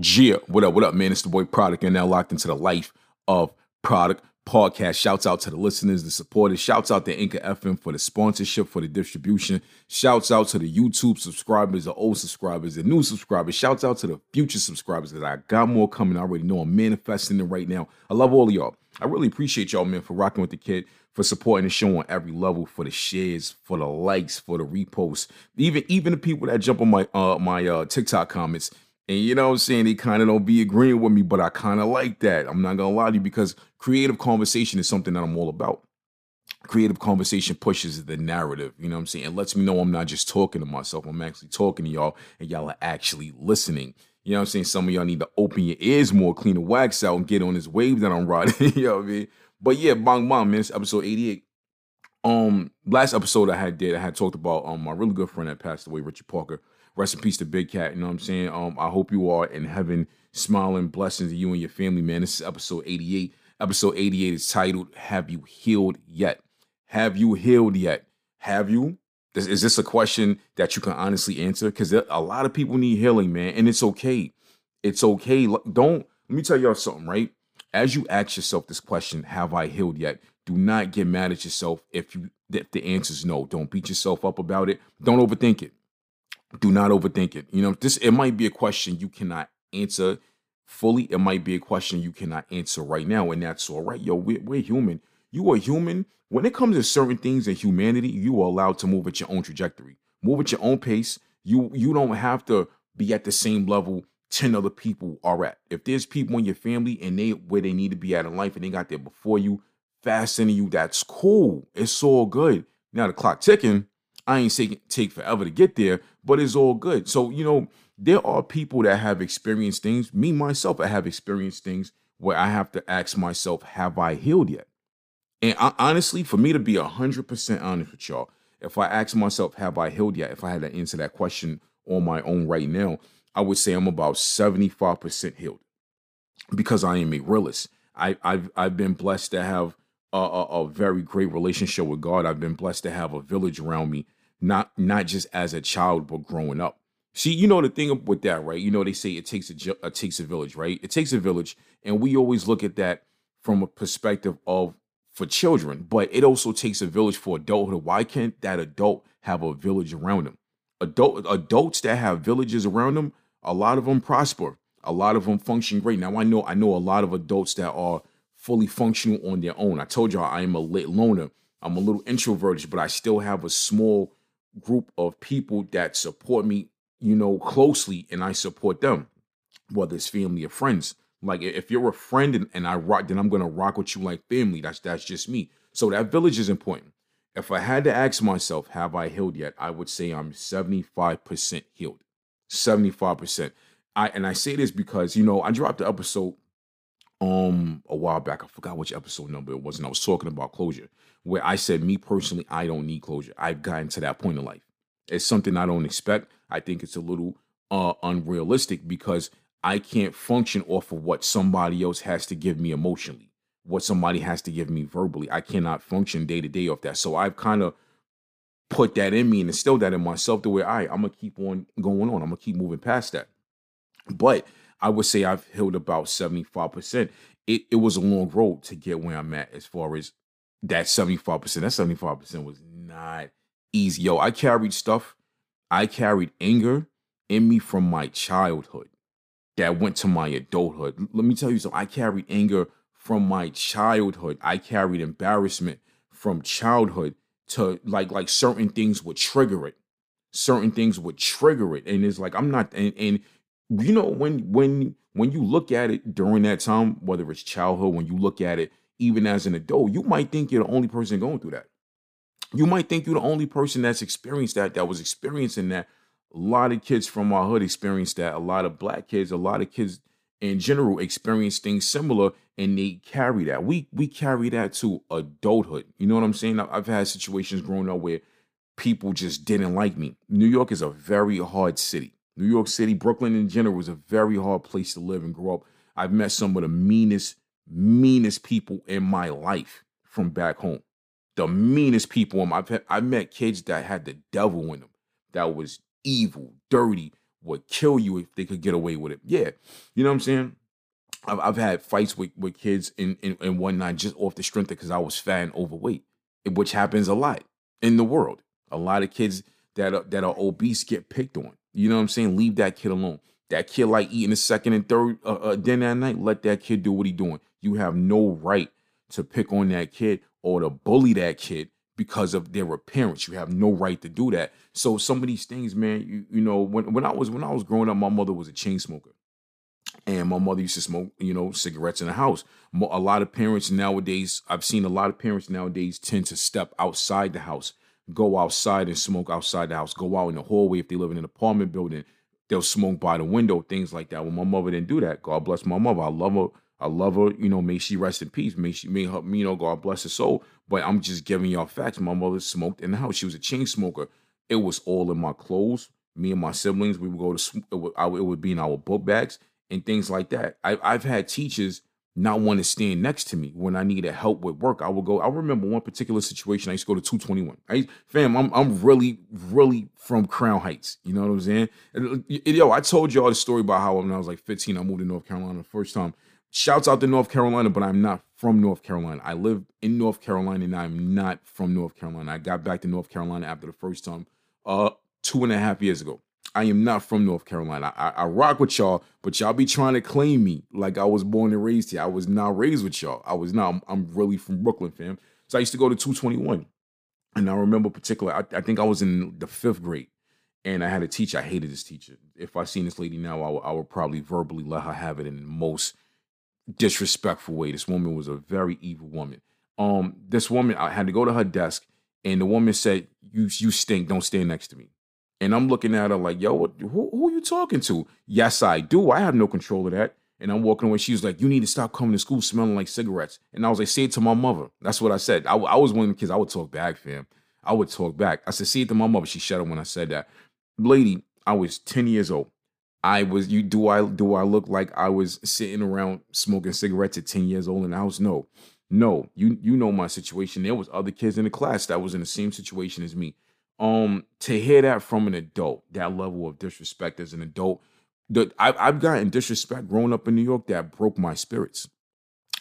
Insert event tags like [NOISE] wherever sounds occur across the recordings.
Yeah, what up, what up, man? It's the boy Produk. You're now locked into the Life of Produk podcast. Shouts out to the listeners, the supporters. Shouts out to Anchor FM for the sponsorship, for the distribution. Shouts out to the YouTube subscribers, the old subscribers, the new subscribers. Shouts out to the future subscribers that I got more coming. I already know I'm manifesting it right now. I love all of y'all. I really appreciate y'all, man, for rocking with the kid, for supporting the show on every level, for the shares, for the likes, for the reposts. Even even the people that jump on my uh my uh TikTok comments. And you know what I'm saying? They kind of don't be agreeing with me, but I kind of like that. I'm not gonna lie to you because creative conversation is something that I'm all about. Creative conversation pushes the narrative, you know what I'm saying? It lets me know I'm not just talking to myself, I'm actually talking to y'all, and y'all are actually listening. You know what I'm saying? Some of y'all need to open your ears more, clean the wax out, and get on this wave that I'm riding. [LAUGHS] you know what I mean? But yeah, bong bong, man. It's episode 88. Um, last episode I had did, I had talked about um my really good friend that passed away, Richard Parker. Rest in peace to Big Cat. You know what I'm saying? Um, I hope you are in heaven, smiling blessings to you and your family, man. This is episode 88. Episode 88 is titled Have You Healed Yet? Have you healed yet? Have you? Is this a question that you can honestly answer? Because a lot of people need healing, man, and it's okay. It's okay. Don't let me tell y'all something, right? As you ask yourself this question, have I healed yet? Do not get mad at yourself if you if the answer is no. Don't beat yourself up about it. Don't overthink it do not overthink it. You know, this it might be a question you cannot answer fully. It might be a question you cannot answer right now, and that's all right. Yo, we're, we're human. You are human. When it comes to certain things in humanity, you are allowed to move at your own trajectory, move at your own pace. You you don't have to be at the same level 10 other people are at. If there's people in your family and they where they need to be at in life and they got there before you, faster than you, that's cool. It's all good. Now the clock ticking, I ain't saying take forever to get there, but it's all good. So, you know, there are people that have experienced things. Me, myself, I have experienced things where I have to ask myself, have I healed yet? And I, honestly, for me to be 100% honest with y'all, if I ask myself, have I healed yet? If I had to answer that question on my own right now, I would say I'm about 75% healed because I am a realist. I, have I've been blessed to have a, a, a very great relationship with God. I've been blessed to have a village around me not not just as a child but growing up. See, you know the thing with that, right? You know they say it takes a it takes a village, right? It takes a village, and we always look at that from a perspective of for children, but it also takes a village for adulthood. Why can't that adult have a village around them? Adult adults that have villages around them, a lot of them prosper. A lot of them function great. Now I know I know a lot of adults that are fully functional on their own. I told y'all I am a lit loner. I'm a little introverted, but I still have a small group of people that support me, you know, closely and I support them, whether it's family or friends. Like if you're a friend and, and I rock, then I'm gonna rock with you like family. That's that's just me. So that village is important. If I had to ask myself, have I healed yet? I would say I'm 75% healed. 75%. I and I say this because you know I dropped the episode um a while back. I forgot which episode number it was, and I was talking about closure where I said, me personally, I don't need closure. I've gotten to that point in life. It's something I don't expect. I think it's a little uh, unrealistic because I can't function off of what somebody else has to give me emotionally, what somebody has to give me verbally. I cannot function day to day off that. So I've kind of put that in me and instilled that in myself the way I, I'm gonna keep on going on. I'm gonna keep moving past that. But I would say I've healed about 75%. It, it was a long road to get where I'm at as far as that 75%. That 75% was not easy. Yo, I carried stuff. I carried anger in me from my childhood that went to my adulthood. Let me tell you something. I carried anger from my childhood. I carried embarrassment from childhood to like like certain things would trigger it. Certain things would trigger it. And it's like I'm not and, and you know when when when you look at it during that time, whether it's childhood, when you look at it even as an adult, you might think you're the only person going through that. you might think you're the only person that's experienced that, that was experiencing that. A lot of kids from our hood experienced that. A lot of black kids, a lot of kids in general experience things similar and they carry that. We we carry that to adulthood. You know what I'm saying? I've had situations growing up where people just didn't like me. New York is a very hard city. New York City, Brooklyn in general was a very hard place to live and grow up. I've met some of the meanest, meanest people in my life from back home. The meanest people. I've I met kids that had the devil in them. That was evil, dirty, would kill you if they could get away with it. Yeah, you know what I'm saying. I've, I've had fights with, with kids in, in, in one night just off the strength of because I was fat and overweight, which happens a lot in the world. A lot of kids that are, that are obese get picked on. You know what I'm saying? Leave that kid alone. That kid like eating a second and third uh, uh, dinner at night. Let that kid do what he doing. You have no right to pick on that kid or to bully that kid because of their appearance. You have no right to do that. So some of these things, man, you, you know, when, when I was when I was growing up, my mother was a chain smoker. And my mother used to smoke, you know, cigarettes in the house. A lot of parents nowadays, I've seen a lot of parents nowadays tend to step outside the house go outside and smoke outside the house, go out in the hallway if they live in an apartment building. They'll smoke by the window, things like that. Well, my mother didn't do that. God bless my mother. I love her. I love her. You know, may she rest in peace. May she, may her, you know, God bless her soul. But I'm just giving y'all facts. My mother smoked in the house. She was a chain smoker. It was all in my clothes. Me and my siblings, we would go to, it would, it would be in our book bags and things like that. I, I've had teachers not want to stand next to me when I needed help with work. I would go. I remember one particular situation. I used to go to 221. I fam, I'm I'm really really from Crown Heights. You know what I'm saying? And, yo, I told y'all the story about how when I was like 15, I moved to North Carolina the first time. Shouts out to North Carolina, but I'm not from North Carolina. I live in North Carolina and I'm not from North Carolina. I got back to North Carolina after the first time, uh, two and a half years ago. I am not from North Carolina. I, I, rock with y'all, but y'all be trying to claim me like I was born and raised here. I was not raised with y'all. I was not. I'm, I'm really from Brooklyn, fam. So I used to go to 221. And I remember particular, I, I, think I was in the fifth grade. And I had a teacher. I hated this teacher. If I seen this lady now, I, w- I would probably verbally let her have it in the most disrespectful way. This woman was a very evil woman. Um, this woman, I had to go to her desk, and the woman said, "You you stink. Don't stand next to me." And I'm looking at her like, yo, what, who, who are you talking to? Yes, I do. I have no control of that. And I'm walking away. She was like, you need to stop coming to school smelling like cigarettes. And I was like, say it to my mother. That's what I said. I, I was one of the kids, I would talk back, fam. I would talk back. I said, say it to my mother. She shut up when I said that. Lady, I was 10 years old. I was you do I do I look like I was sitting around smoking cigarettes at 10 years old in the house? No. No, you you know my situation. There was other kids in the class that was in the same situation as me um to hear that from an adult that level of disrespect as an adult the I, i've gotten disrespect growing up in new york that broke my spirits.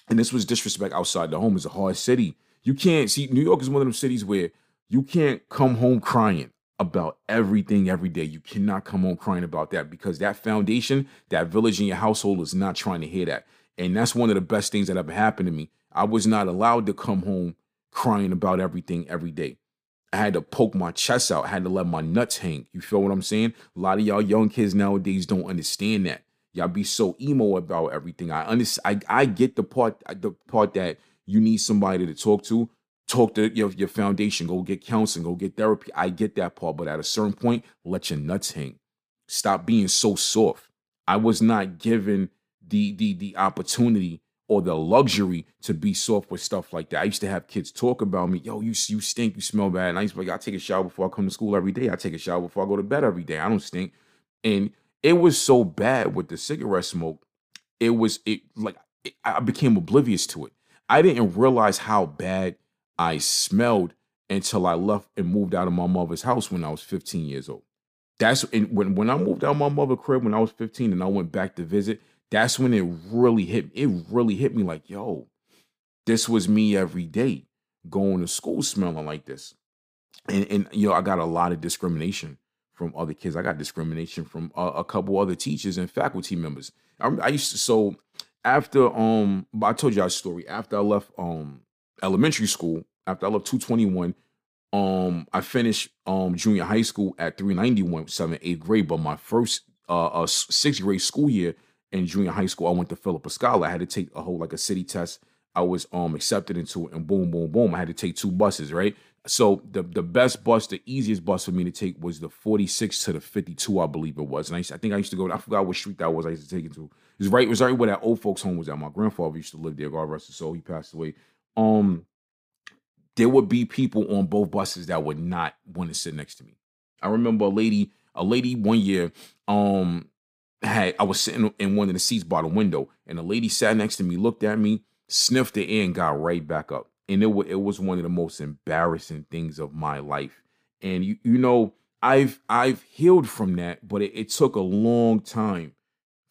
And this was disrespect outside the home. It's a hard city. You can't see new york is one of those cities where you can't come home crying about everything every day. You cannot come home crying about that because that foundation that village in your household is not trying to hear that. And that's one of the best things that ever happened to me. I was not allowed to come home crying about everything every day I had to poke my chest out. I had to let my nuts hang. You feel what I'm saying? A lot of y'all young kids nowadays don't understand that. Y'all be so emo about everything. I understand. I, I get the part the part that you need somebody to talk to. Talk to your, your foundation. Go get counseling. Go get therapy. I get that part. But at a certain point, let your nuts hang. Stop being so soft. I was not given the the the opportunity or the luxury to be soft with stuff like that. I used to have kids talk about me, yo, you you stink, you smell bad. And I used to be like, I take a shower before I come to school every day. I take a shower before I go to bed every day. I don't stink. And it was so bad with the cigarette smoke. It was it like it, I became oblivious to it. I didn't realize how bad I smelled until I left and moved out of my mother's house when I was 15 years old. That's when when I moved out of my mother's crib when I was 15 and I went back to visit that's when it really hit it really hit me like yo this was me every day going to school smelling like this. And and you know i got a lot of discrimination from other kids. I got discrimination from a, a couple other teachers and faculty members. I, I, used to so after um i told you our story. After i left um elementary school after i left 221 um i finished um junior high school at 391 seventh eighth grade. But my first uh, uh sixth grade school year in junior high school, I went to Philippa Schuyler. I had to take a whole like a city test. I was um accepted into it, and boom, boom, boom. I had to take two buses, right? so the the best bus, the easiest bus for me to take was the 46 to the 52, I believe it was. And I, used, I think I used to go. I forgot what street that was. I used to take it to. It was right. It was right where that old folks' home was at. My grandfather used to live there. God rest his soul. He passed away. Um, there would be people on both buses that would not want to sit next to me. I remember a lady, a lady one year, um, had I was sitting in one of the seats by the window, and a lady sat next to me, looked at me, sniffed the air, and got right back up. And it was it was one of the most embarrassing things of my life. And you you know, I've I've healed from that, but it, it took a long time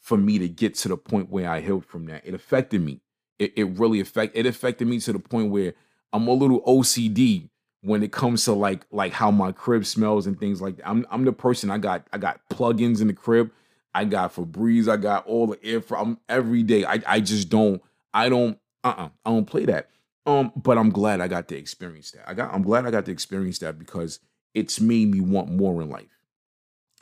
for me to get to the point where I healed from that. It affected me. It, it really affect it affected me to the point where I'm a little OCD when it comes to like like how my crib smells and things like that. I'm I'm the person I got I got plugins in the crib. I got Febreze, I got all the air from every day. I I just don't I don't uh-uh I don't play that. Um but I'm glad I got to experience that. I got I'm glad I got to experience that because it's made me want more in life.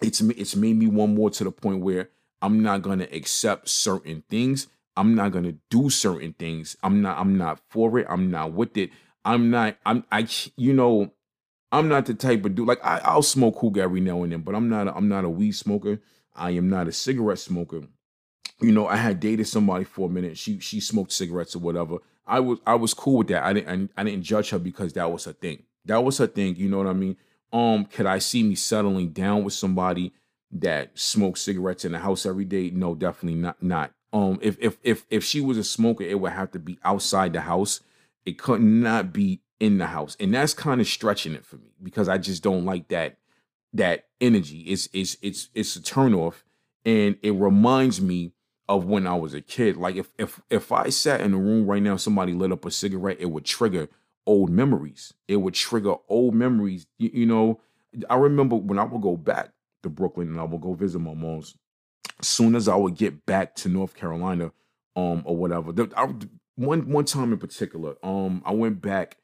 It's it's made me want more to the point where I'm not to accept certain things. I'm not to do certain things. I'm not I'm not for it. I'm not with it. I'm not I'm I you know I'm not the type of dude like I, I'll smoke hookah every now and then, but I'm not a, I'm not a weed smoker. I am not a cigarette smoker. You know, I had dated somebody for a minute. She she smoked cigarettes or whatever. I was I was cool with that. I didn't I, I didn't judge her because that was her thing. That was her thing. You know what I mean? Um, could I see me settling down with somebody that smokes cigarettes in the house every day? No, definitely not. Not. Um, if if if if she was a smoker, it would have to be outside the house. It could not be in the house, and that's kind of stretching it for me because I just don't like that that energy. It's it's it's it's a turnoff, and it reminds me of when I was a kid. Like if if if I sat in a room right now, somebody lit up a cigarette, it would trigger old memories. It would trigger old memories. You, you know, I remember when I would go back to Brooklyn and I would go visit my mom's. Soon as I would get back to North Carolina, um, or whatever, I, one one time in particular, um, I went back.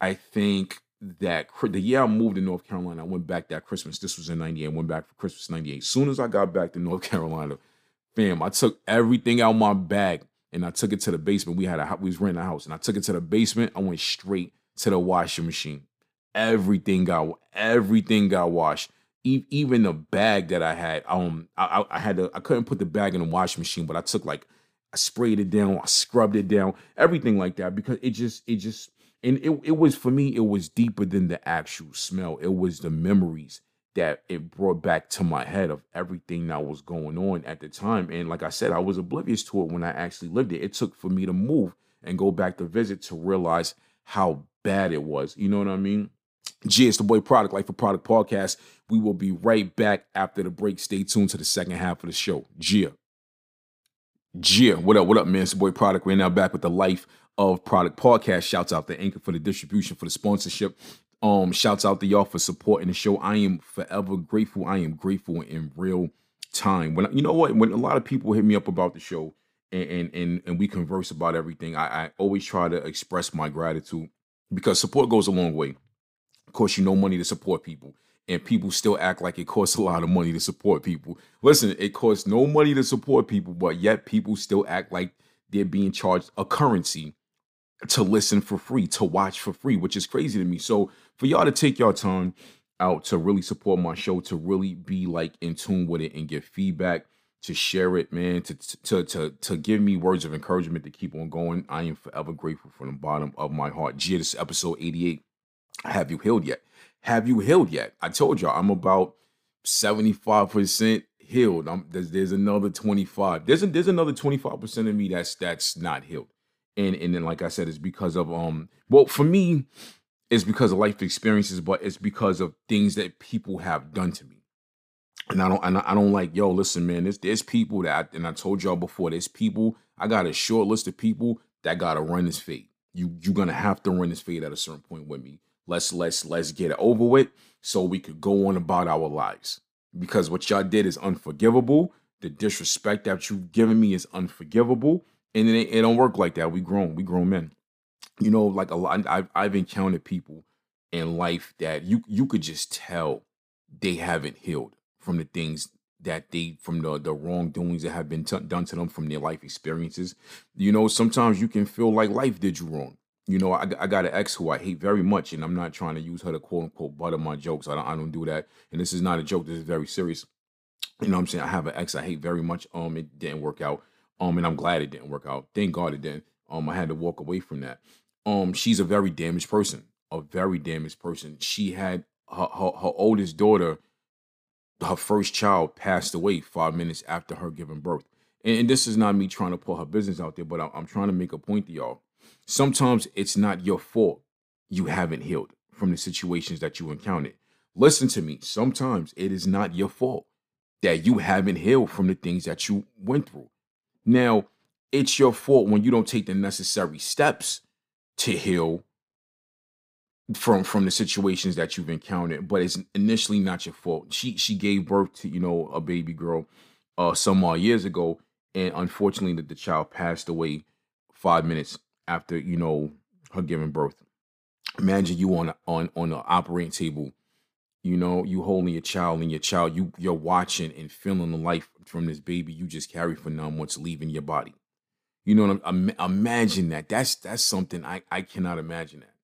I think that the year I moved to North Carolina, I went back that Christmas. This was in '98. I went back for Christmas '98. Soon as I got back to North [LAUGHS] Carolina, fam, I took everything out my bag and I took it to the basement. We had a we was renting a house, and I took it to the basement. I went straight to the washing machine. Everything got everything got washed. even the bag that I had, um, I, I had to I couldn't put the bag in the washing machine, but I took like I sprayed it down, I scrubbed it down, everything like that because it just it just and it, it was for me it was deeper than the actual smell. It was the memories that it brought back to my head of everything that was going on at the time. And like I said, I was oblivious to it when I actually lived it. It took for me to move and go back to visit to realize how bad it was. You know what I mean? G, it's the boy Produk Life for Produk Podcast. We will be right back after the break. Stay tuned to the second half of the show. Gia. Gia, what up, what up, man? It's the boy Produk. We're now back with the Life of Produk podcast. Shouts out to Anchor for the distribution, for the sponsorship. Um, shouts out to y'all for supporting the show. I am forever grateful. I am grateful in real time. When you know what, when a lot of people hit me up about the show and and and, and we converse about everything, I, I always try to express my gratitude because support goes a long way. Of course, you know money to support people and people still act like it costs a lot of money to support people. Listen, it costs no money to support people, but yet people still act like they're being charged a currency to listen for free, to watch for free, which is crazy to me. So for y'all to take your time out to really support my show, to really be like in tune with it and give feedback, to share it, man, to to to to give me words of encouragement to keep on going. I am forever grateful from the bottom of my heart. G, this episode 88. Have you healed yet? Have you healed yet? I told y'all I'm about 75% healed. I'm, there's, there's another 25. There's a, there's another 25% of me that's that's not healed. And and then like I said, it's because of um well for me, it's because of life experiences, but it's because of things that people have done to me. And I don't and I don't like, yo, listen, man, there's there's people that and I told y'all before, there's people, I got a short list of people that gotta run this fade. You you're gonna have to run this fade at a certain point with me. Let's let's let's get it over with so we could go on about our lives. Because what y'all did is unforgivable. The disrespect that you've given me is unforgivable. And it, it don't work like that. We grown, we grown men. You know, like a lot I've I've encountered people in life that you you could just tell they haven't healed from the things that they from the the wrongdoings that have been t- done to them from their life experiences. You know, sometimes you can feel like life did you wrong You know, I, I got an ex who I hate very much, and I'm not trying to use her to quote unquote butter my jokes. I don't, I don't do that. And this is not a joke. This is very serious. You know what I'm saying? I have an ex I hate very much. Um, it didn't work out. Um, and I'm glad it didn't work out. Thank God it didn't. Um, I had to walk away from that. Um, she's a very damaged person. A very damaged person. She had her, her, her oldest daughter, her first child passed away five minutes after her giving birth. And, and this is not me trying to put her business out there, but I, I'm trying to make a point to y'all. Sometimes it's not your fault you haven't healed from the situations that you encountered. Listen to me. Sometimes it is not your fault that you haven't healed from the things that you went through. Now, it's your fault when you don't take the necessary steps to heal from from the situations that you've encountered but it's initially not your fault. She she gave birth to you know a baby girl uh some odd years ago and unfortunately the, the child passed away five minutes after you know her giving birth. Imagine you on on on the operating table you know you holding your child and your child you you're watching and feeling the life from this baby you just carry for nine months leaving your body you know what I'm, imagine that that's that's something i i cannot imagine that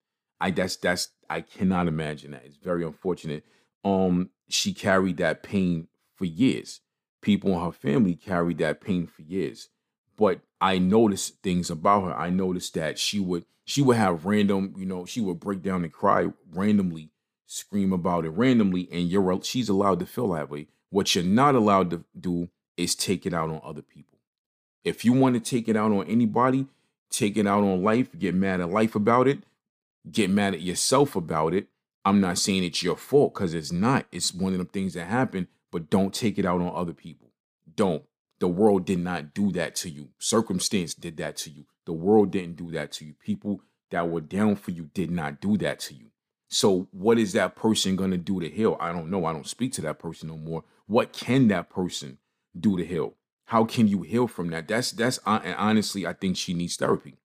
I that's that's I cannot imagine that. It's very unfortunate. Um, she carried that pain for years. People in her family carried that pain for years. But I noticed things about her. I noticed that she would she would have random, you know, she would break down and cry randomly, scream about it randomly, and you're she's allowed to feel that way. What you're not allowed to do is take it out on other people. If you want to take it out on anybody, take it out on life, get mad at life about it, get mad at yourself about it. I'm not saying it's your fault because it's not. It's one of the things that happen, but don't take it out on other people. Don't. The world did not do that to you. Circumstance did that to you. The world didn't do that to you. People that were down for you did not do that to you. So, what is that person going to do to heal? I don't know. I don't speak to that person no more. What can that person do to heal? How can you heal from that? That's that's uh, honestly, I think she needs therapy.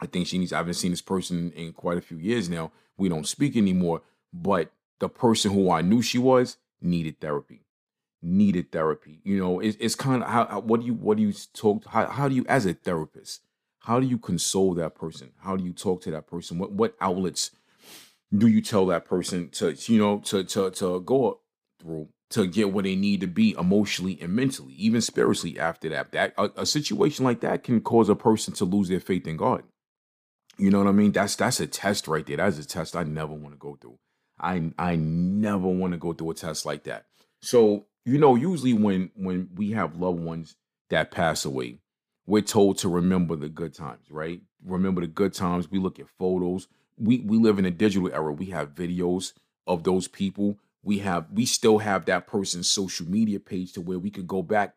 I think she needs. I haven't seen this person in quite a few years now. We don't speak anymore, but the person who I knew she was needed therapy. Needed therapy. You know, it, it's kind of how, how, What do you? What do you talk? How, how do you, as a therapist, how do you console that person? How do you talk to that person? What what outlets do you tell that person to you know to to to go through to get where they need to be emotionally and mentally, even spiritually? After that, that a, a situation like that can cause a person to lose their faith in God. You know what I mean? That's that's a test right there. That's a test I never want to go through. I I never want to go through a test like that. So, you know, usually when when we have loved ones that pass away, we're told to remember the good times, right? Remember the good times. We look at photos. We we live in a digital era. We have videos of those people. We have we still have that person's social media page to where we could go back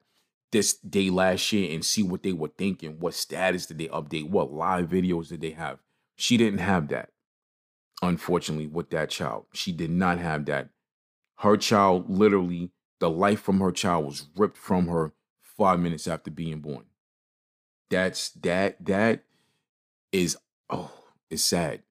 this day last year and see what they were thinking. What status did they update? What live videos did they have? She didn't have that, unfortunately, with that child. She did not have that. Her child, literally, the life from her child was ripped from her five minutes after being born. That's that, that is, oh, it's sad.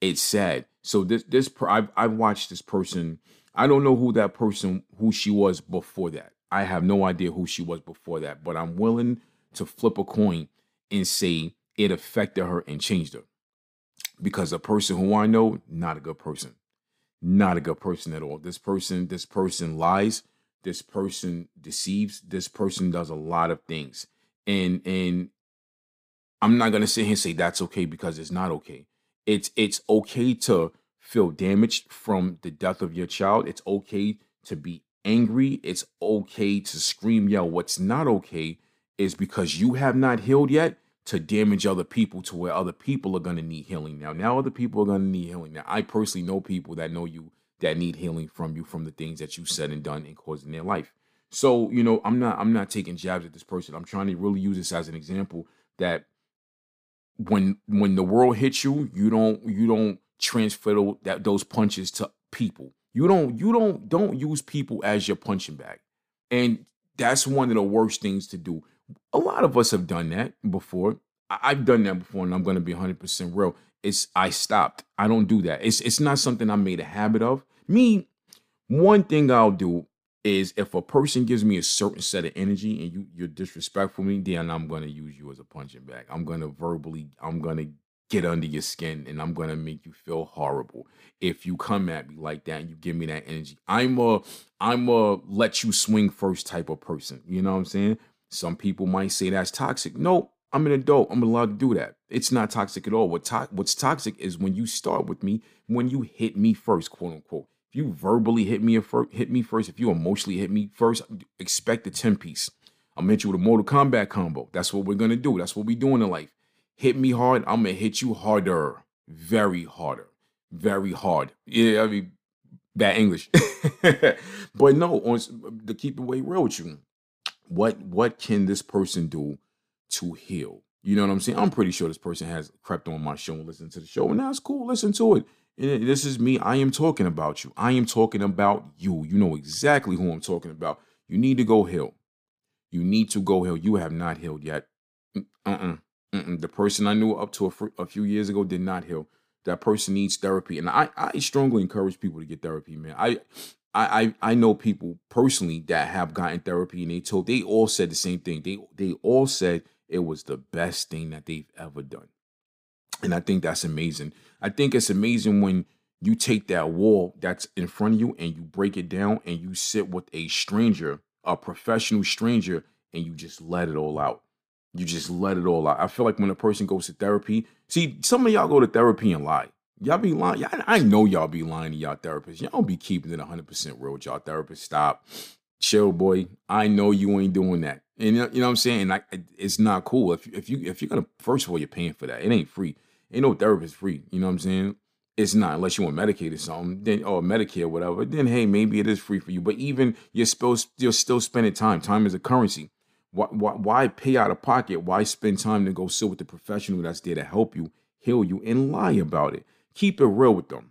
It's sad. So this, this, I've, I've watched this person. I don't know who that person, who she was before that. I have no idea who she was before that, but I'm willing to flip a coin and say it affected her and changed her. Because a person who I know, not a good person. Not a good person at all. This person, this person lies, this person deceives, this person does a lot of things. And and I'm not gonna sit here and say that's okay because it's not okay. It's it's okay to feel damaged from the death of your child. It's okay to be angry, it's okay to scream, yell. What's not okay is because you have not healed yet to damage other people to where other people are to need healing now. Now, other people are to need healing. Now, I personally know people that know you that need healing from you from the things that you said and done and caused in their life. So, you know, I'm not I'm not taking jabs at this person. I'm trying to really use this as an example that when when the world hits you, you don't you don't transfer that those punches to people. You don't you don't don't use people as your punching bag. And that's one of the worst things to do. A lot of us have done that before. I- have done that before, and I'm gonna be 100% real. It's I stopped. I don't do that. It's it's not something I made a habit of. Me, one thing I'll do is if a person gives me a certain set of energy and you you're disrespectful me, then I'm gonna use you as a punching bag. I'm gonna verbally, I'm gonna get under your skin and I'm gonna make you feel horrible if you come at me like that and you give me that energy. I'm a I'm a let you swing first type of person. You know what I'm saying? Some people might say that's toxic. No, I'm an adult. I'm allowed to do that. It's not toxic at all. What to- what's toxic is when you start with me, when you hit me first, quote unquote. If you verbally hit me first, hit me first. If you emotionally hit me first, expect a 10 piece. I'm hit you with a Mortal Kombat combo. That's what we're gonna do. That's what we're doing in life. Hit me hard, I'm gonna hit you harder. Very harder. Very hard. Yeah, I mean, bad English. [LAUGHS] but no, on to keep it way real with you, what what can this person do to heal? You know what I'm saying? I'm pretty sure this person has crept on my show and listened to the show, and that's cool. Listen to it. This is me. I am talking about you. I am talking about you. You know exactly who I'm talking about. You need to go heal. You need to go heal. You have not healed yet. Mm, uh-uh. Mm-mm. The person I knew up to a, fr- a few years ago did not heal. That person needs therapy, and I, I strongly encourage people to get therapy, man. I, I, I know people personally that have gotten therapy, and they told they all said the same thing. They, they all said it was the best thing that they've ever done, and I think that's amazing. I think it's amazing when you take that wall that's in front of you and you break it down, and you sit with a stranger, a professional stranger, and you just let it all out you just let it all out. I feel like when a person goes to therapy, see, some of y'all go to therapy and lie. Y'all be lying. Y'all, I know y'all be lying to y'all therapists. Y'all be keeping it 100% real with y'all therapists. Stop. Chill, boy. I know you ain't doing that. And you know, you know what I'm saying? Like, it's not cool. If, if you if you're gonna first of all, you're paying for that. It ain't free. Ain't no therapist free. You know what I'm saying? It's not unless you want Medicaid or something, then or Medicare, whatever. Then hey, maybe it is free for you. But even you're supposed you're still spending time. Time is a currency. Why, why, why pay out of pocket? Why spend time to go sit with the professional that's there to help you, heal you, and lie about it? Keep it real with them.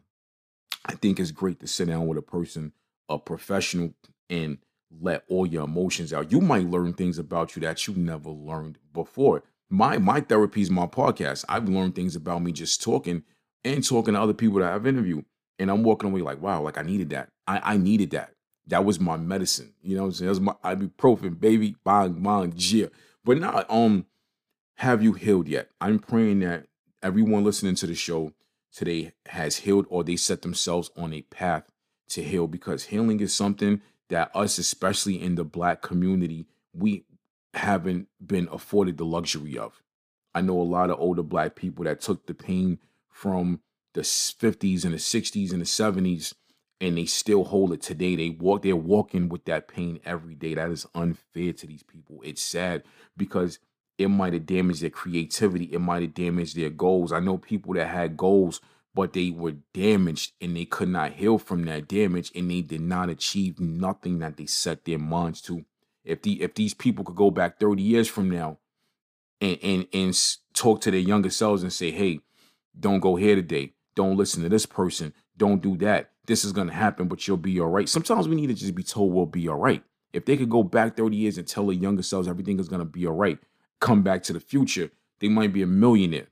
I think it's great to sit down with a person, a professional, and let all your emotions out. You might learn things about you that you never learned before. My my therapy is my podcast. I've learned things about me just talking and talking to other people that I've interviewed. And I'm walking away like, wow, like I needed that. I, I needed that that was my medicine. You know what I'm saying? That was my ibuprofen, baby, bang, bang, yeah. But now, um, have you healed yet? I'm praying that everyone listening to the show today has healed or they set themselves on a path to heal because healing is something that us, especially in the black community, we haven't been afforded the luxury of. I know a lot of older black people that took the pain from the 50s and the 60s and the 70s and they still hold it today. They walk, they're walking with that pain every day. That is unfair to these people. It's sad because it might have damaged their creativity. It might have damaged their goals. I know people that had goals, but they were damaged and they could not heal from that damage, and they did not achieve nothing that they set their minds to. If the if these people could go back 30 years from now and and and talk to their younger selves and say, hey, don't go here today. Don't listen to this person. Don't do that this is going to happen, but you'll be all right. Sometimes we need to just be told we'll be all right. If they could go back 30 years and tell their younger selves everything is going to be all right, come back to the future, they might be a millionaire.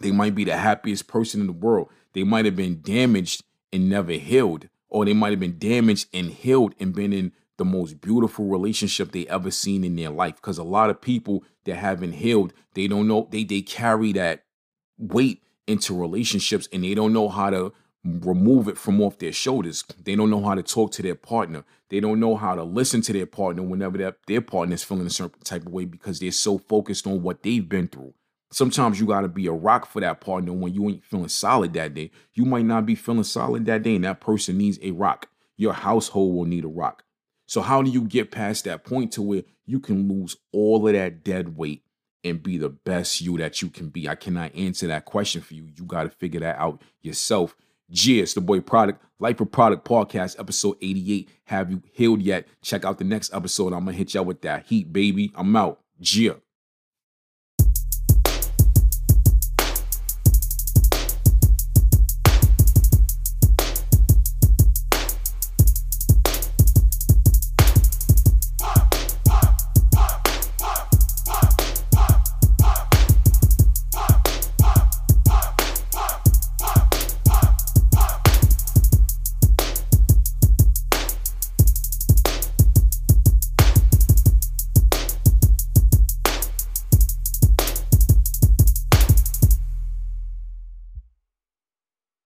They might be the happiest person in the world. They might have been damaged and never healed, or they might have been damaged and healed and been in the most beautiful relationship they ever seen in their life. Because a lot of people that haven't healed, they don't know they they carry that weight into relationships and they don't know how to remove it from off their shoulders. They don't know how to talk to their partner. They don't know how to listen to their partner whenever their, their partner is feeling a certain type of way because they're so focused on what they've been through. Sometimes you got to be a rock for that partner when you ain't feeling solid that day. You might not be feeling solid that day, and that person needs a rock. Your household will need a rock. So, how do you get past that point to where you can lose all of that dead weight and be the best you that you can be? I cannot answer that question for you. You got to figure that out yourself. Cheers, the boy Produk, Life of Produk Podcast, episode 88. Have you healed yet? Check out the next episode. I'm gonna hit y'all with that heat, baby. I'm out. Gia.